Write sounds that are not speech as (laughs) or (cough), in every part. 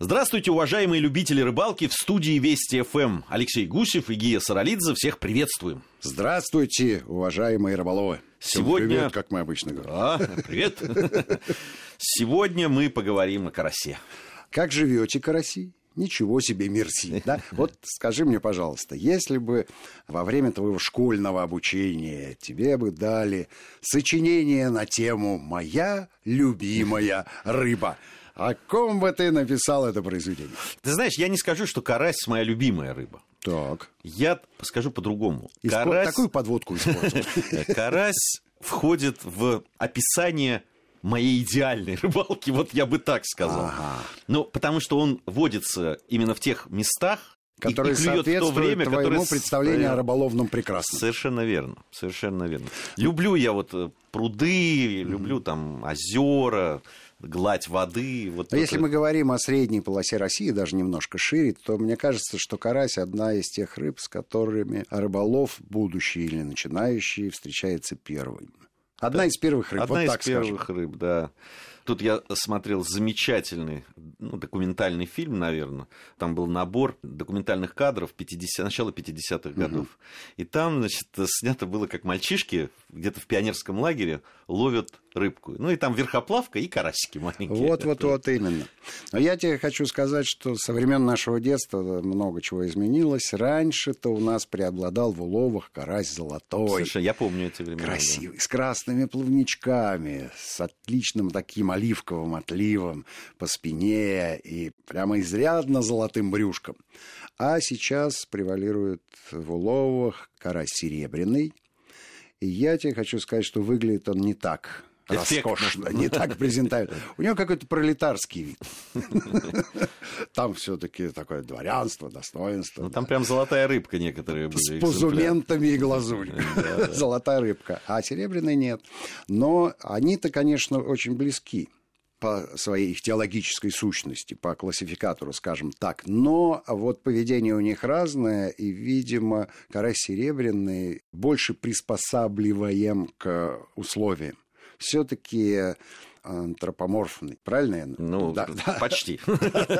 Здравствуйте, уважаемые любители рыбалки в студии Вести ФМ. Алексей Гусев и Гия Саралидзе. Всех приветствуем. Здравствуйте, уважаемые рыболовы. Всем Сегодня... привет, как мы обычно говорим. А, привет. Сегодня мы поговорим о карасе. Как живете, караси? Ничего себе, мерси. Да? Вот скажи мне, пожалуйста, если бы во время твоего школьного обучения тебе бы дали сочинение на тему «Моя любимая рыба», о ком бы ты написал это произведение? Ты знаешь, я не скажу, что карась моя любимая рыба. Так. Я скажу по-другому. Испо... Карась... Такую подводку использовал. (laughs) Карась входит в описание моей идеальной (laughs) рыбалки, вот я бы так сказал. Ага. Ну, потому что он водится именно в тех местах, Которые и, и соответствуют в то время, твоему которое... представлению о рыболовном прекрасном. Совершенно верно, совершенно верно. Люблю я вот э, пруды, люблю там озера, гладь воды. Вот Но если мы говорим о средней полосе России, даже немножко шире, то мне кажется, что карась одна из тех рыб, с которыми рыболов, будущий или начинающий, встречается первым. Одна да. из первых рыб, Одна вот из так первых скажем. рыб, да. Тут я смотрел замечательный ну, документальный фильм, наверное. Там был набор документальных кадров 50, начала 50-х годов. Угу. И там, значит, снято было, как мальчишки где-то в пионерском лагере ловят рыбку. Ну и там верхоплавка и карасики маленькие. Вот, вот, вот именно. Но я тебе хочу сказать, что со времен нашего детства много чего изменилось. Раньше-то у нас преобладал в уловах карась золотой. Слушай, я помню эти времена. Красивый, да. с красными плавничками, с отличным таким оливковым отливом по спине и прямо изрядно золотым брюшком. А сейчас превалирует в уловах карась серебряный. И я тебе хочу сказать, что выглядит он не так роскошно, не так презентабельно. (laughs) У него какой-то пролетарский вид. (laughs) Там все-таки такое дворянство, достоинство. Ну, там прям золотая рыбка некоторые были. С пузументами и глазурью. (laughs) Золотая рыбка. А серебряной нет. Но они-то, конечно, очень близки по своей их теологической сущности, по классификатору, скажем так. Но вот поведение у них разное, и, видимо, карась серебряный больше приспосабливаем к условиям все-таки антропоморфный, правильно я? Ну, да, почти.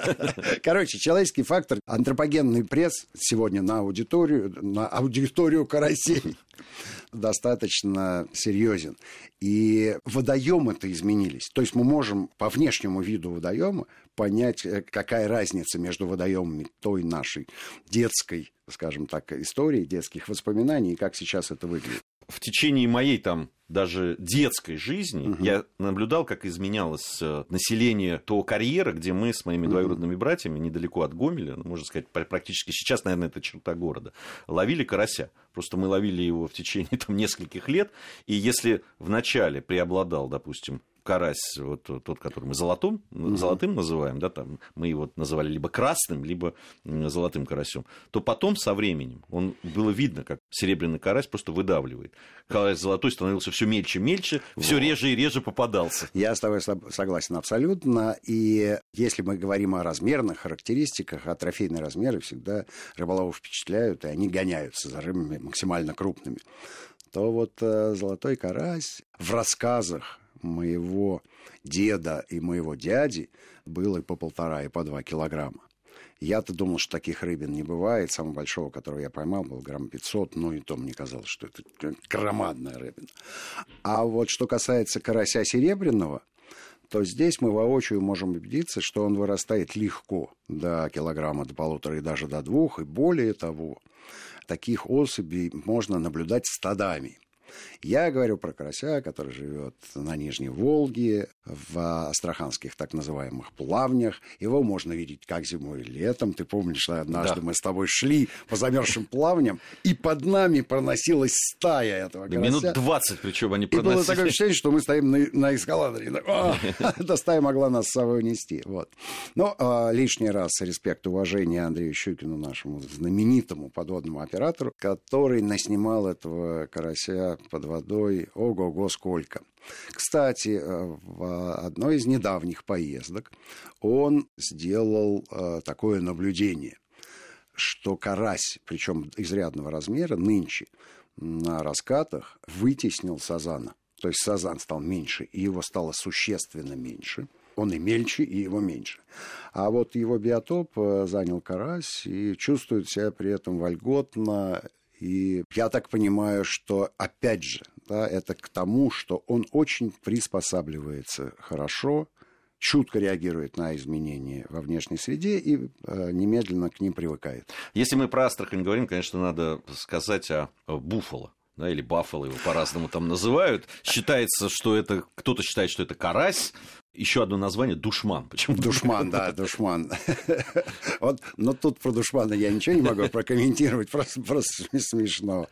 (laughs) Короче, человеческий фактор, антропогенный пресс сегодня на аудиторию, на аудиторию карасей (laughs) достаточно серьезен. И водоемы-то изменились. То есть мы можем по внешнему виду водоема понять, э, какая разница между водоемами той нашей детской, скажем так, истории, детских воспоминаний, и как сейчас это выглядит в течение моей там даже детской жизни угу. я наблюдал, как изменялось э, население того карьера, где мы с моими угу. двоюродными братьями недалеко от Гомеля, ну, можно сказать, практически сейчас, наверное, это черта города, ловили карася. Просто мы ловили его в течение (laughs) там, нескольких лет, и если вначале преобладал, допустим, карась, вот тот, который мы золотым, mm-hmm. золотым называем, да, там мы его называли либо красным, либо золотым карасем, то потом со временем он было видно, как серебряный карась просто выдавливает. Карась золотой становился все мельче, мельче, вот. все реже и реже попадался. Я с тобой согласен абсолютно. И если мы говорим о размерных характеристиках, а трофейные размеры всегда рыболовов впечатляют, и они гоняются за рыбами максимально крупными то вот э, золотой карась в рассказах моего деда и моего дяди было и по полтора, и по два килограмма. Я-то думал, что таких рыбин не бывает. Самого большого, которого я поймал, был грамм 500. Ну, и то мне казалось, что это громадная рыбина. А вот что касается карася серебряного, то здесь мы воочию можем убедиться, что он вырастает легко до килограмма, до полутора и даже до двух. И более того, таких особей можно наблюдать стадами. Я говорю про карася, который живет на Нижней Волге, в астраханских так называемых плавнях. Его можно видеть как зимой и летом. Ты помнишь, однажды да. мы с тобой шли по замерзшим плавням, и под нами проносилась стая этого карася. Минут 20 причем они проносили. И было такое ощущение, что мы стоим на, на эскалаторе. (laughs) Эта стая могла нас с собой унести. Вот. Но а, лишний раз респект, уважение Андрею Щукину, нашему знаменитому подводному оператору, который наснимал этого карася под водой ого-го сколько. Кстати, э, в одной из недавних поездок он сделал э, такое наблюдение, что карась, причем изрядного размера, нынче на раскатах вытеснил сазана. То есть сазан стал меньше, и его стало существенно меньше. он и мельче, и его меньше. А вот его биотоп э, занял карась и чувствует себя при этом вольготно. И я так понимаю, что, опять же, да, это к тому, что он очень приспосабливается хорошо, чутко реагирует на изменения во внешней среде и э, немедленно к ним привыкает. Если мы про Астрахань говорим, конечно, надо сказать о, Буффало да, или Баффало его по-разному там называют. Считается, что это, кто-то считает, что это карась, еще одно название душман. Почему? Душман, да, душман. (laughs) Вот, но тут про душмана я ничего не могу прокомментировать, (laughs) просто, просто смешно,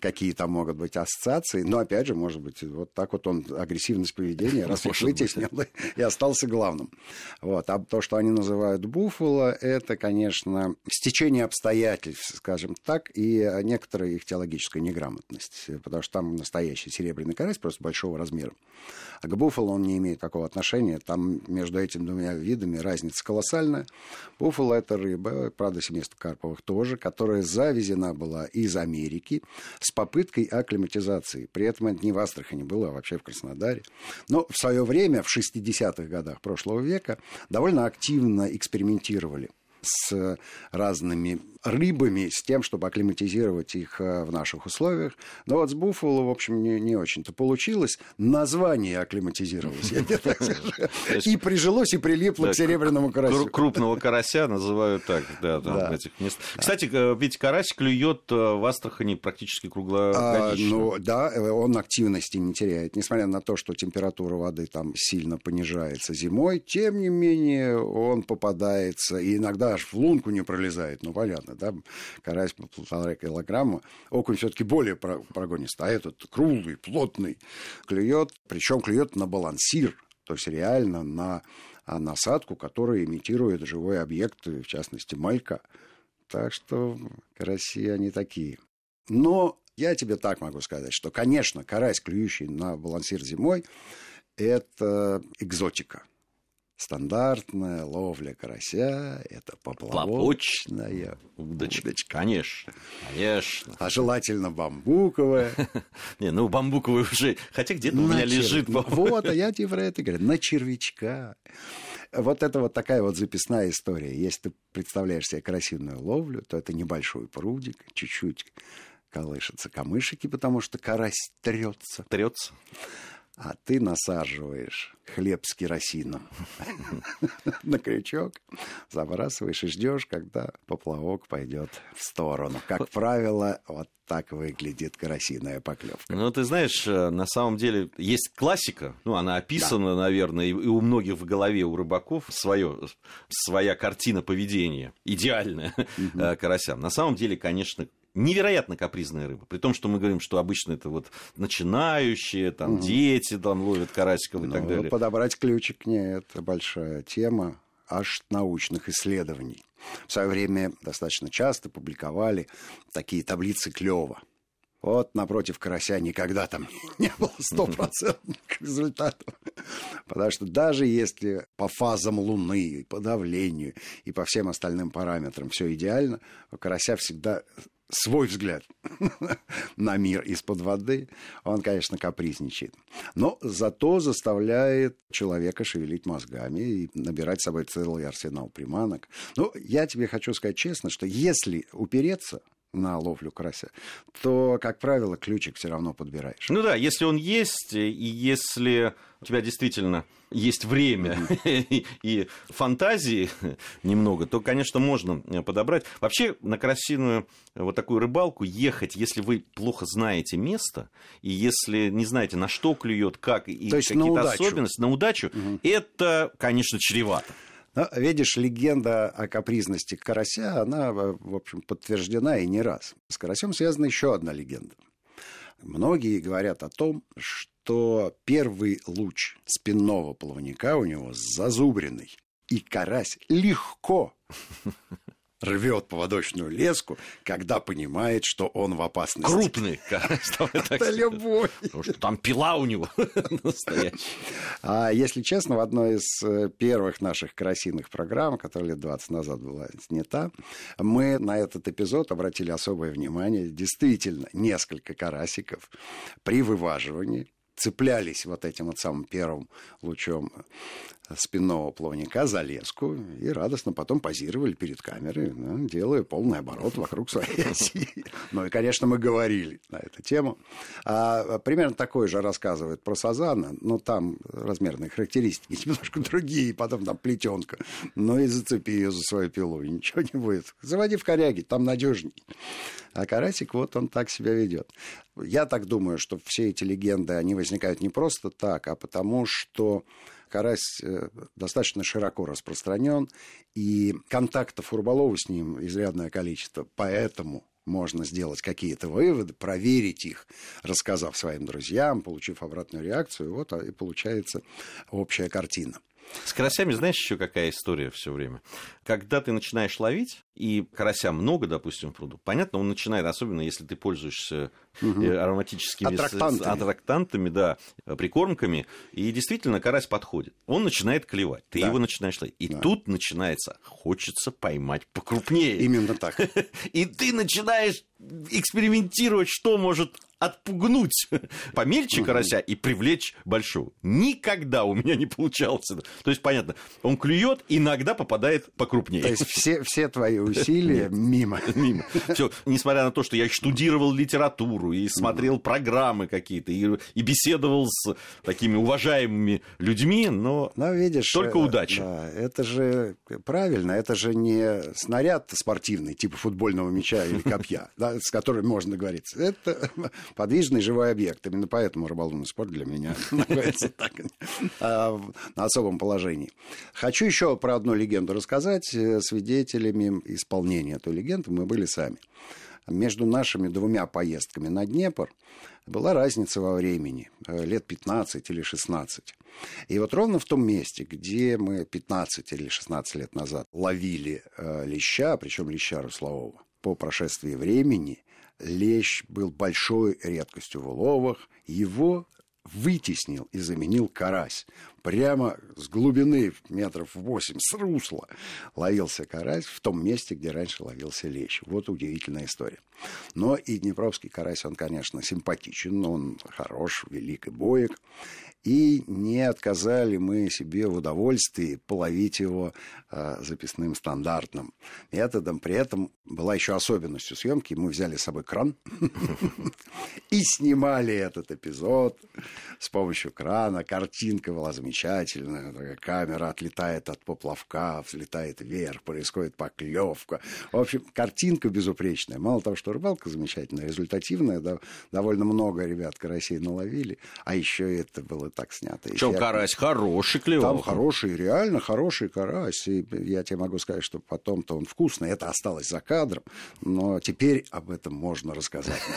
какие там могут быть ассоциации. Но опять же, может быть, вот так вот он агрессивность поведения (laughs) раз вытеснил и остался главным. Вот. А то, что они называют буфало, это, конечно, стечение обстоятельств, скажем так, и некоторая их теологическая неграмотность, потому что там настоящий серебряный карась просто большого размера. А к буфало он не имеет такого отношения. Там между этими двумя видами разница колоссальная. Буфало – это рыба, правда, семейство карповых тоже, которая завезена была из Америки с попыткой акклиматизации. При этом это не в Астрахани было, а вообще в Краснодаре. Но в свое время, в 60-х годах прошлого века, довольно активно экспериментировали с разными рыбами с тем, чтобы акклиматизировать их э, в наших условиях. Но вот с буфало, в общем, не, не очень-то получилось. Название акклиматизировалось, я тебе так скажу. И прижилось, и прилипло к серебряному карасю. Крупного карася называют так, да, в этих местах. Кстати, э, ведь карась клюет э, в Астрахани практически круглогодично. Ну, да, он активности не теряет. Несмотря на то, что температура воды там сильно понижается зимой, тем не менее он попадается, и иногда аж в лунку не пролезает, ну, понятно да, карась по полтора килограмма, окунь все-таки более прогонист, а этот круглый, плотный, клюет, причем клюет на балансир, то есть реально на насадку, которая имитирует живой объект, в частности, малька. Так что караси они такие. Но я тебе так могу сказать, что, конечно, карась, клюющий на балансир зимой, это экзотика – Стандартная ловля карася – это поплавочная удочка. удочка. Конечно, конечно. А желательно бамбуковая. (laughs) Не, ну бамбуковая уже, хотя где-то у меня лежит. (laughs) Вот, а я тебе про это говорю, на червячка. Вот это вот такая вот записная история. Если ты представляешь себе красивую ловлю, то это небольшой прудик, чуть-чуть колышется камышики, потому что карась трется. Трется а ты насаживаешь хлеб с керосином (laughs) на крючок, забрасываешь и ждешь, когда поплавок пойдет в сторону. Как правило, вот так выглядит карасиная поклевка. Ну, ты знаешь, э, на самом деле есть классика, ну, она описана, да. наверное, и у многих в голове, у рыбаков, свое, своя картина поведения, идеальная угу. карасям. На самом деле, конечно, невероятно капризная рыба. При том, что мы говорим, что обычно это вот начинающие, там, угу. дети там ловят карасиков и ну, так далее. Подобрать ключик нет, это большая тема аж научных исследований. В свое время достаточно часто публиковали такие таблицы клёва. Вот напротив карася никогда там (laughs) не было стопроцентных (laughs) результатов. Потому что даже если по фазам Луны, по давлению и по всем остальным параметрам все идеально, у карася всегда свой взгляд (laughs) на мир из-под воды, он, конечно, капризничает. Но зато заставляет человека шевелить мозгами и набирать с собой целый арсенал приманок. Ну, я тебе хочу сказать честно, что если упереться на ловлю карася, то, как правило, ключик все равно подбираешь. Ну да, если он есть, и если у тебя действительно есть время mm-hmm. (laughs) и фантазии (laughs) немного, то, конечно, можно подобрать. Вообще на красивую вот такую рыбалку ехать, если вы плохо знаете место, и если не знаете, на что клюет, как и какие-то особенности, на удачу, mm-hmm. это, конечно, чревато. Но, видишь, легенда о капризности карася, она, в общем, подтверждена и не раз. С карасем связана еще одна легенда. Многие говорят о том, что первый луч спинного плавника у него зазубренный, и карась легко рвет поводочную леску, когда понимает, что он в опасности. Крупный. (laughs) (laughs) Это любовь. Потому что там пила у него (laughs) настоящая. А если честно, в одной из э, первых наших карасиных программ, которая лет 20 назад была снята, мы на этот эпизод обратили особое внимание. Действительно, несколько карасиков при вываживании цеплялись вот этим вот самым первым лучом спинного плавника за леску и радостно потом позировали перед камерой, ну, делая полный оборот вокруг своей (laughs) оси. Ну и, конечно, мы говорили на эту тему. А, примерно такое же рассказывает про Сазана, но там размерные характеристики (laughs) немножко другие, потом там плетенка. Ну и зацепи ее за свою пилу, и ничего не будет. Заводи в коряге, там надежней. А карасик, вот он так себя ведет. Я так думаю, что все эти легенды, они возникают не просто так, а потому что карась э, достаточно широко распространен, и контактов у рыболова с ним изрядное количество. Поэтому можно сделать какие-то выводы, проверить их, рассказав своим друзьям, получив обратную реакцию, вот и получается общая картина. С карасями знаешь еще какая история все время? Когда ты начинаешь ловить, и карася много, допустим, в пруду, понятно, он начинает, особенно если ты пользуешься угу. ароматическими аттрактантами. аттрактантами, да, прикормками, и действительно карась подходит. Он начинает клевать, ты да. его начинаешь ловить. И да. тут начинается, хочется поймать покрупнее. Именно так. (laughs) И ты начинаешь экспериментировать, что может отпугнуть (laughs) помельче карася и привлечь большого. Никогда у меня не получалось. То есть, понятно, он клюет, иногда попадает покрупнее. То есть, все, все твои (laughs) усилия мимо. (laughs) Мимо. Все, несмотря на то, что я штудировал литературу и смотрел программы какие-то, и, и беседовал с такими уважаемыми людьми, но, но видишь, только э, удача. Да, это же правильно, это же не снаряд спортивный, типа футбольного мяча или копья, да, с которым можно говорить. Это подвижный живой объект. Именно поэтому рыболовный спорт для меня (laughs) находится так а, на особом положении. Хочу еще про одну легенду рассказать. Э, свидетелями исполнения этой легенды мы были сами. Между нашими двумя поездками на Днепр была разница во времени, э, лет 15 или 16. И вот ровно в том месте, где мы 15 или 16 лет назад ловили э, леща, причем леща руслового, по прошествии времени лещ был большой редкостью в уловах, его вытеснил и заменил карась. Прямо с глубины метров восемь, с русла, ловился карась в том месте, где раньше ловился лещ. Вот удивительная история. Но и днепровский карась, он, конечно, симпатичен, он хорош, велик и боек и не отказали мы себе в удовольствии половить его э, записным стандартным методом. При этом была еще особенностью съемки. Мы взяли с собой кран (laughs) и снимали этот эпизод с помощью крана. Картинка была замечательная. Камера отлетает от поплавка, взлетает вверх, происходит поклевка. В общем, картинка безупречная. Мало того, что рыбалка замечательная, результативная, довольно много ребят карасей наловили, а еще это было так снято. Причем карась хороший клевал. Там хороший, реально хороший карась. И я тебе могу сказать, что потом-то он вкусный. Это осталось за кадром. Но теперь об этом можно рассказать. (laughs)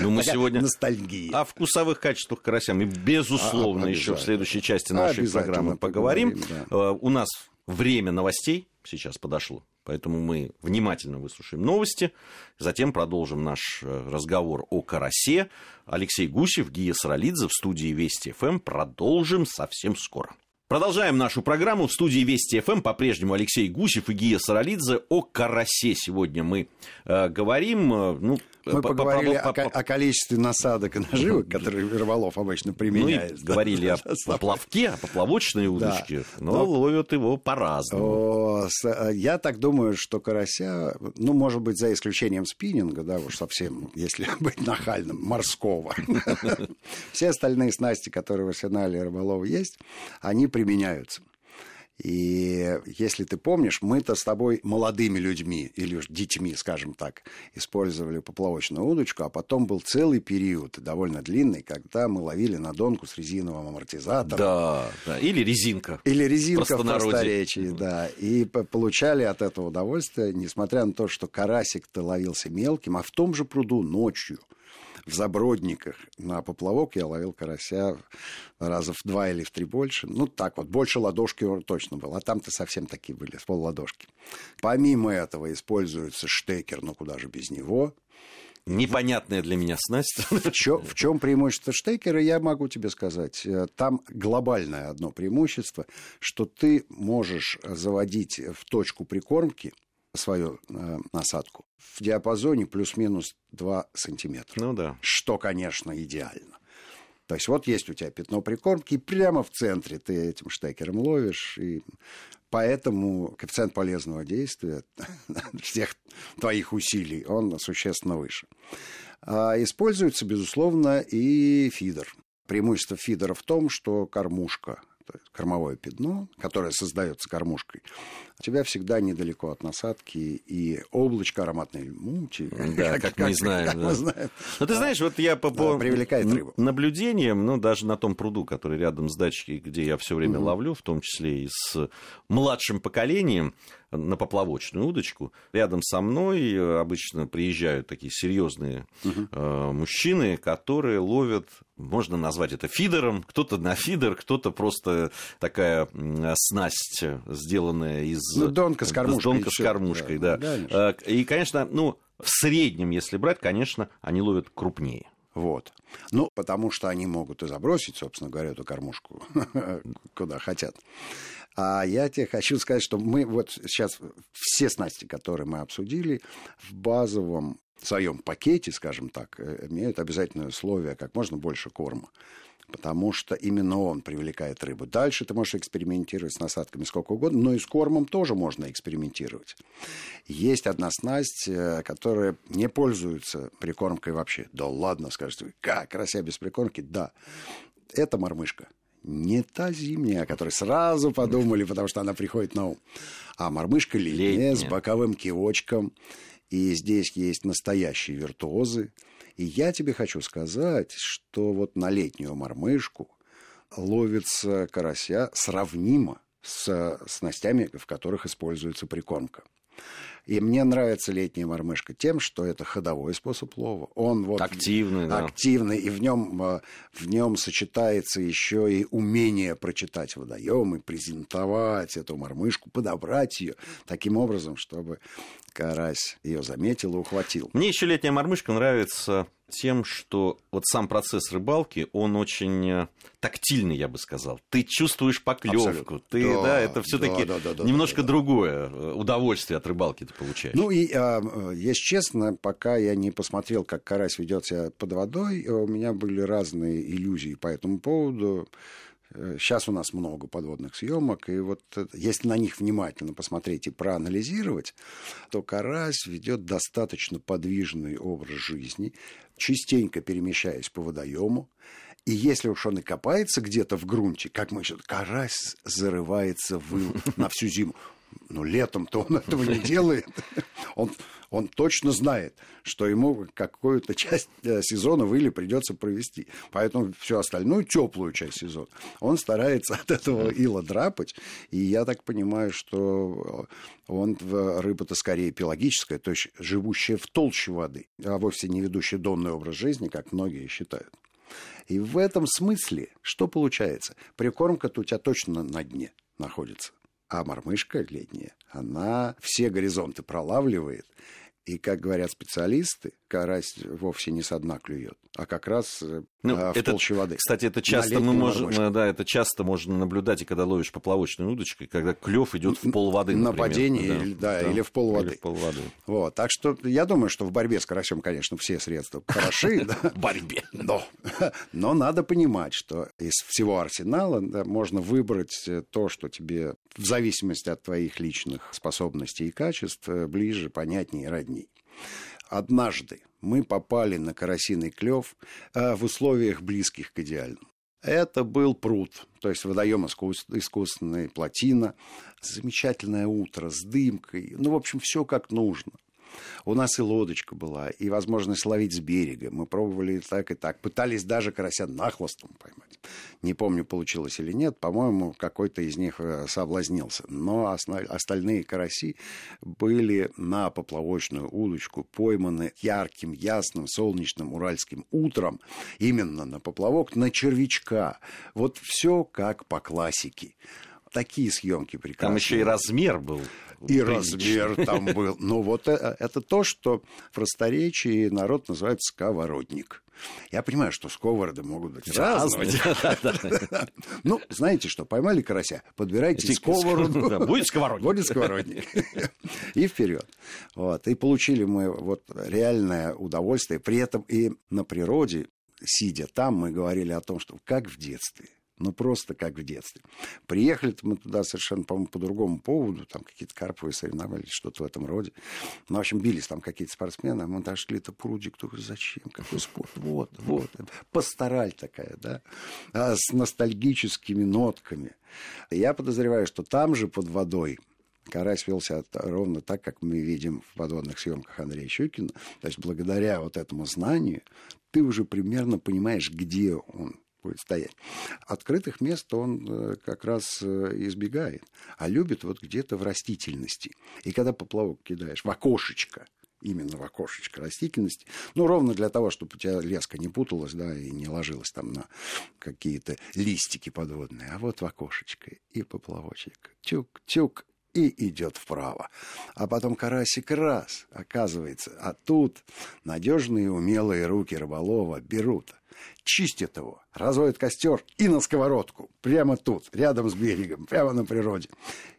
Ну, мы сегодня... Ностальгия. О вкусовых качествах карася мы, безусловно, еще в следующей части нашей программы поговорим. Э, у нас время новостей сейчас подошло. Поэтому мы внимательно выслушаем новости, затем продолжим наш э, разговор о карасе. Алексей Гусев, Гия Саралидзе в студии Вести ФМ. Продолжим совсем скоро. Продолжаем нашу программу. В студии Вести ФМ по-прежнему Алексей Гусев и Гия Саралидзе. О карасе сегодня мы э, говорим. Э, ну, мы поговорили о, о количестве насадок и наживок, которые рыболов обычно применяет. Мы говорили о (laughs) поплавке, о поплавочной удочке, но ловят его по-разному. Э, я так думаю, что карася, ну, может быть, за исключением спиннинга, да, уж совсем, если (laughs) быть нахальным, морского. (laughs) Все остальные снасти, которые в арсенале рыболова есть, они применяются. И если ты помнишь, мы-то с тобой молодыми людьми, или уж детьми, скажем так, использовали поплавочную удочку, а потом был целый период, довольно длинный, когда мы ловили на донку с резиновым амортизатором. Да, да. или резинка. Или резинка в просторечии, да. И получали от этого удовольствие, несмотря на то, что карасик-то ловился мелким, а в том же пруду ночью – в Забродниках на поплавок я ловил карася раза в два или в три больше. Ну, так вот, больше ладошки точно был. А там-то совсем такие были, с пол ладошки. Помимо этого используется штекер, но куда же без него. Непонятная для меня снасть. В чем, в чем преимущество штекера, я могу тебе сказать. Э, там глобальное одно преимущество, что ты можешь заводить в точку прикормки – свою э, насадку в диапазоне плюс-минус 2 сантиметра. Ну да. Что, конечно, идеально. То есть вот есть у тебя пятно прикормки, и прямо в центре ты этим штекером ловишь, и поэтому коэффициент полезного действия (laughs) всех твоих усилий, он существенно выше. А используется, безусловно, и фидер. Преимущество фидера в том, что кормушка кормовое пятно, которое создается кормушкой, у тебя всегда недалеко от насадки и облачко ароматной мути. Да, (laughs) как, как мы знаем. Как да. мы знаем. Но ты знаешь, вот я по, по привлекает рыбу. наблюдениям, ну, даже на том пруду, который рядом с дачей, где я все время угу. ловлю, в том числе и с младшим поколением, на поплавочную удочку. Рядом со мной обычно приезжают такие серьезные угу. э, мужчины, которые ловят, можно назвать это фидером, кто-то на фидер, кто-то просто такая снасть, сделанная из ну, донка с кормушкой. Донка с кормушкой, да. да. да и, конечно, ну, в среднем, если брать, конечно, они ловят крупнее. Вот. Ну, потому что они могут и забросить, собственно говоря, эту кормушку (laughs) куда хотят. А я тебе хочу сказать, что мы вот сейчас все снасти, которые мы обсудили, в базовом своем пакете, скажем так, э, имеют обязательное условие как можно больше корма потому что именно он привлекает рыбу. Дальше ты можешь экспериментировать с насадками сколько угодно, но и с кормом тоже можно экспериментировать. Есть одна снасть, э, которая не пользуется прикормкой вообще. Да ладно, скажете, как, карася без прикормки? Да. Это мормышка. Не та зимняя, о которой сразу подумали, потому что она приходит на ум. А мормышка летняя, летняя. с боковым кивочком. И здесь есть настоящие виртуозы. И я тебе хочу сказать, что вот на летнюю мормышку ловится карася сравнимо с снастями, в которых используется прикормка. И мне нравится летняя мормышка тем, что это ходовой способ лова. Он вот активный, да. активный, и в нем, э, в нем сочетается еще и умение прочитать водоем и презентовать эту мормышку, подобрать ее таким образом, чтобы карась ее заметил и ухватил. Мне еще летняя мормышка нравится тем, что вот сам процесс рыбалки, он очень э, тактильный, я бы сказал. Ты чувствуешь поклевку, ты, да, да это все-таки да, да, да, немножко да, да. другое э, удовольствие от рыбалки ты получаешь. Ну и, а, если честно, пока я не посмотрел, как карась ведет себя под водой, у меня были разные иллюзии по этому поводу. Сейчас у нас много подводных съемок, и вот если на них внимательно посмотреть и проанализировать, то карась ведет достаточно подвижный образ жизни, частенько перемещаясь по водоему. И если уж он и копается где-то в грунте, как мы еще, карась зарывается в на всю зиму. Но летом-то он этого не делает. Он, он точно знает, что ему какую-то часть э, сезона в Иле придется провести. Поэтому всю остальную теплую часть сезона он старается от этого ила драпать. И я так понимаю, что он рыба-то скорее пелагическая, то есть живущая в толще воды, а вовсе не ведущая донный образ жизни, как многие считают. И в этом смысле что получается? Прикормка-то у тебя точно на дне находится. А мормышка летняя, она все горизонты пролавливает. И, как говорят специалисты, карась вовсе не со дна клюет, а как раз э, ну, а, в это, толще воды. Кстати, это часто мы можем, да, это часто можно наблюдать, и когда ловишь поплавочной удочкой, когда клев идет в пол воды, На падении, да, или, да, да, или в пол воды. Или в пол воды. Вот, так что я думаю, что в борьбе с карасем, конечно, все средства хороши. (laughs) В борьбе. Но, (laughs) но надо понимать, что из всего арсенала можно выбрать э, то, что тебе в зависимости от твоих личных способностей и качеств э, ближе, понятнее и родней. Однажды мы попали на карасиный клев э, в условиях близких к идеальному. Это был пруд, то есть водоем искусственная плотина, замечательное утро с дымкой, ну, в общем, все как нужно. У нас и лодочка была, и возможность ловить с берега. Мы пробовали и так, и так. Пытались даже карася нахвостом поймать. Не помню, получилось или нет. По-моему, какой-то из них э, соблазнился. Но остальные караси были на поплавочную удочку пойманы ярким, ясным, солнечным уральским утром. Именно на поплавок, на червячка. Вот все как по классике такие съемки прекрасные. Там еще и размер был. И размер там (laughs) был. Ну, вот это, это то, что в просторечии народ называет сковородник. Я понимаю, что сковороды могут быть разные. (laughs) Ну, знаете что, поймали карася, подбирайте сковороду. Будет сковородник. Будет сковородник. И вперед. Вот. И получили мы вот реальное удовольствие. При этом и на природе сидя там, мы говорили о том, что как в детстве. Ну, просто как в детстве. Приехали мы туда совершенно, по-моему, по другому поводу. Там какие-то карповые соревновались, что-то в этом роде. Ну, в общем, бились там какие-то спортсмены. А мы дошли-то пруди. Кто говорит, зачем? Какой спорт? Вот, вот. Пастораль такая, да? А с ностальгическими нотками. Я подозреваю, что там же под водой Карась вел ровно так, как мы видим в подводных съемках Андрея Щукина. То есть благодаря вот этому знанию ты уже примерно понимаешь, где он будет стоять. Открытых мест он э, как раз э, избегает, а любит вот где-то в растительности. И когда поплавок кидаешь в окошечко, именно в окошечко растительности. Ну, ровно для того, чтобы у тебя леска не путалась, да, и не ложилась там на какие-то листики подводные. А вот в окошечко и поплавочек. Тюк-тюк, и идет вправо. А потом карасик раз, оказывается. А тут надежные умелые руки рыболова берут чистят его, разводят костер и на сковородку. Прямо тут, рядом с берегом, прямо на природе.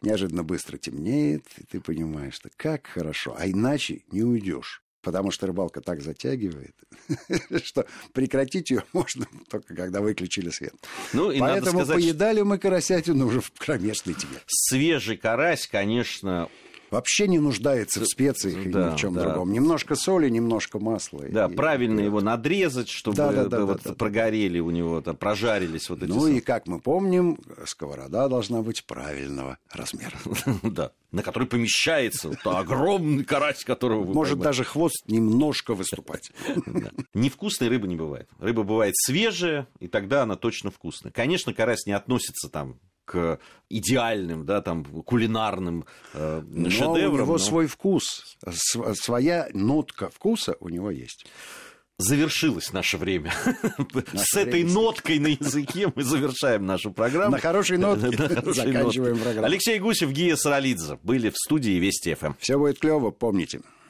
Неожиданно быстро темнеет, и ты понимаешь, что как хорошо. А иначе не уйдешь. Потому что рыбалка так затягивает, (laughs) что прекратить ее можно только когда выключили свет. Ну, и Поэтому сказать, поедали мы карасятину уже в кромешной тьме. Свежий карась, конечно, вообще не нуждается в специях да, и ни в чем да. другом. Немножко соли, немножко масла. Да, и, правильно и... его надрезать, чтобы да, да, да, вот да, прогорели да. у него, там, прожарились вот эти... Ну и, как мы помним, сковорода должна быть правильного размера. (laughs) Да, на который помещается огромный карась, которого вы Может даже хвост немножко выступать. (laughs) Невкусной рыбы не бывает. Рыба бывает свежая, и тогда она точно вкусная. Конечно, карась не относится там к идеальным, да, там, кулинарным э, но шедеврам. у него но... свой вкус, своя нотка вкуса у него есть. Завершилось наше время. Наше С время. этой ноткой на языке мы завершаем нашу программу. На хорошей нотке (laughs) заканчиваем программу. Алексей Гусев, Гия Саралидзе были в студии Вести ФМ. Все будет клево, помните.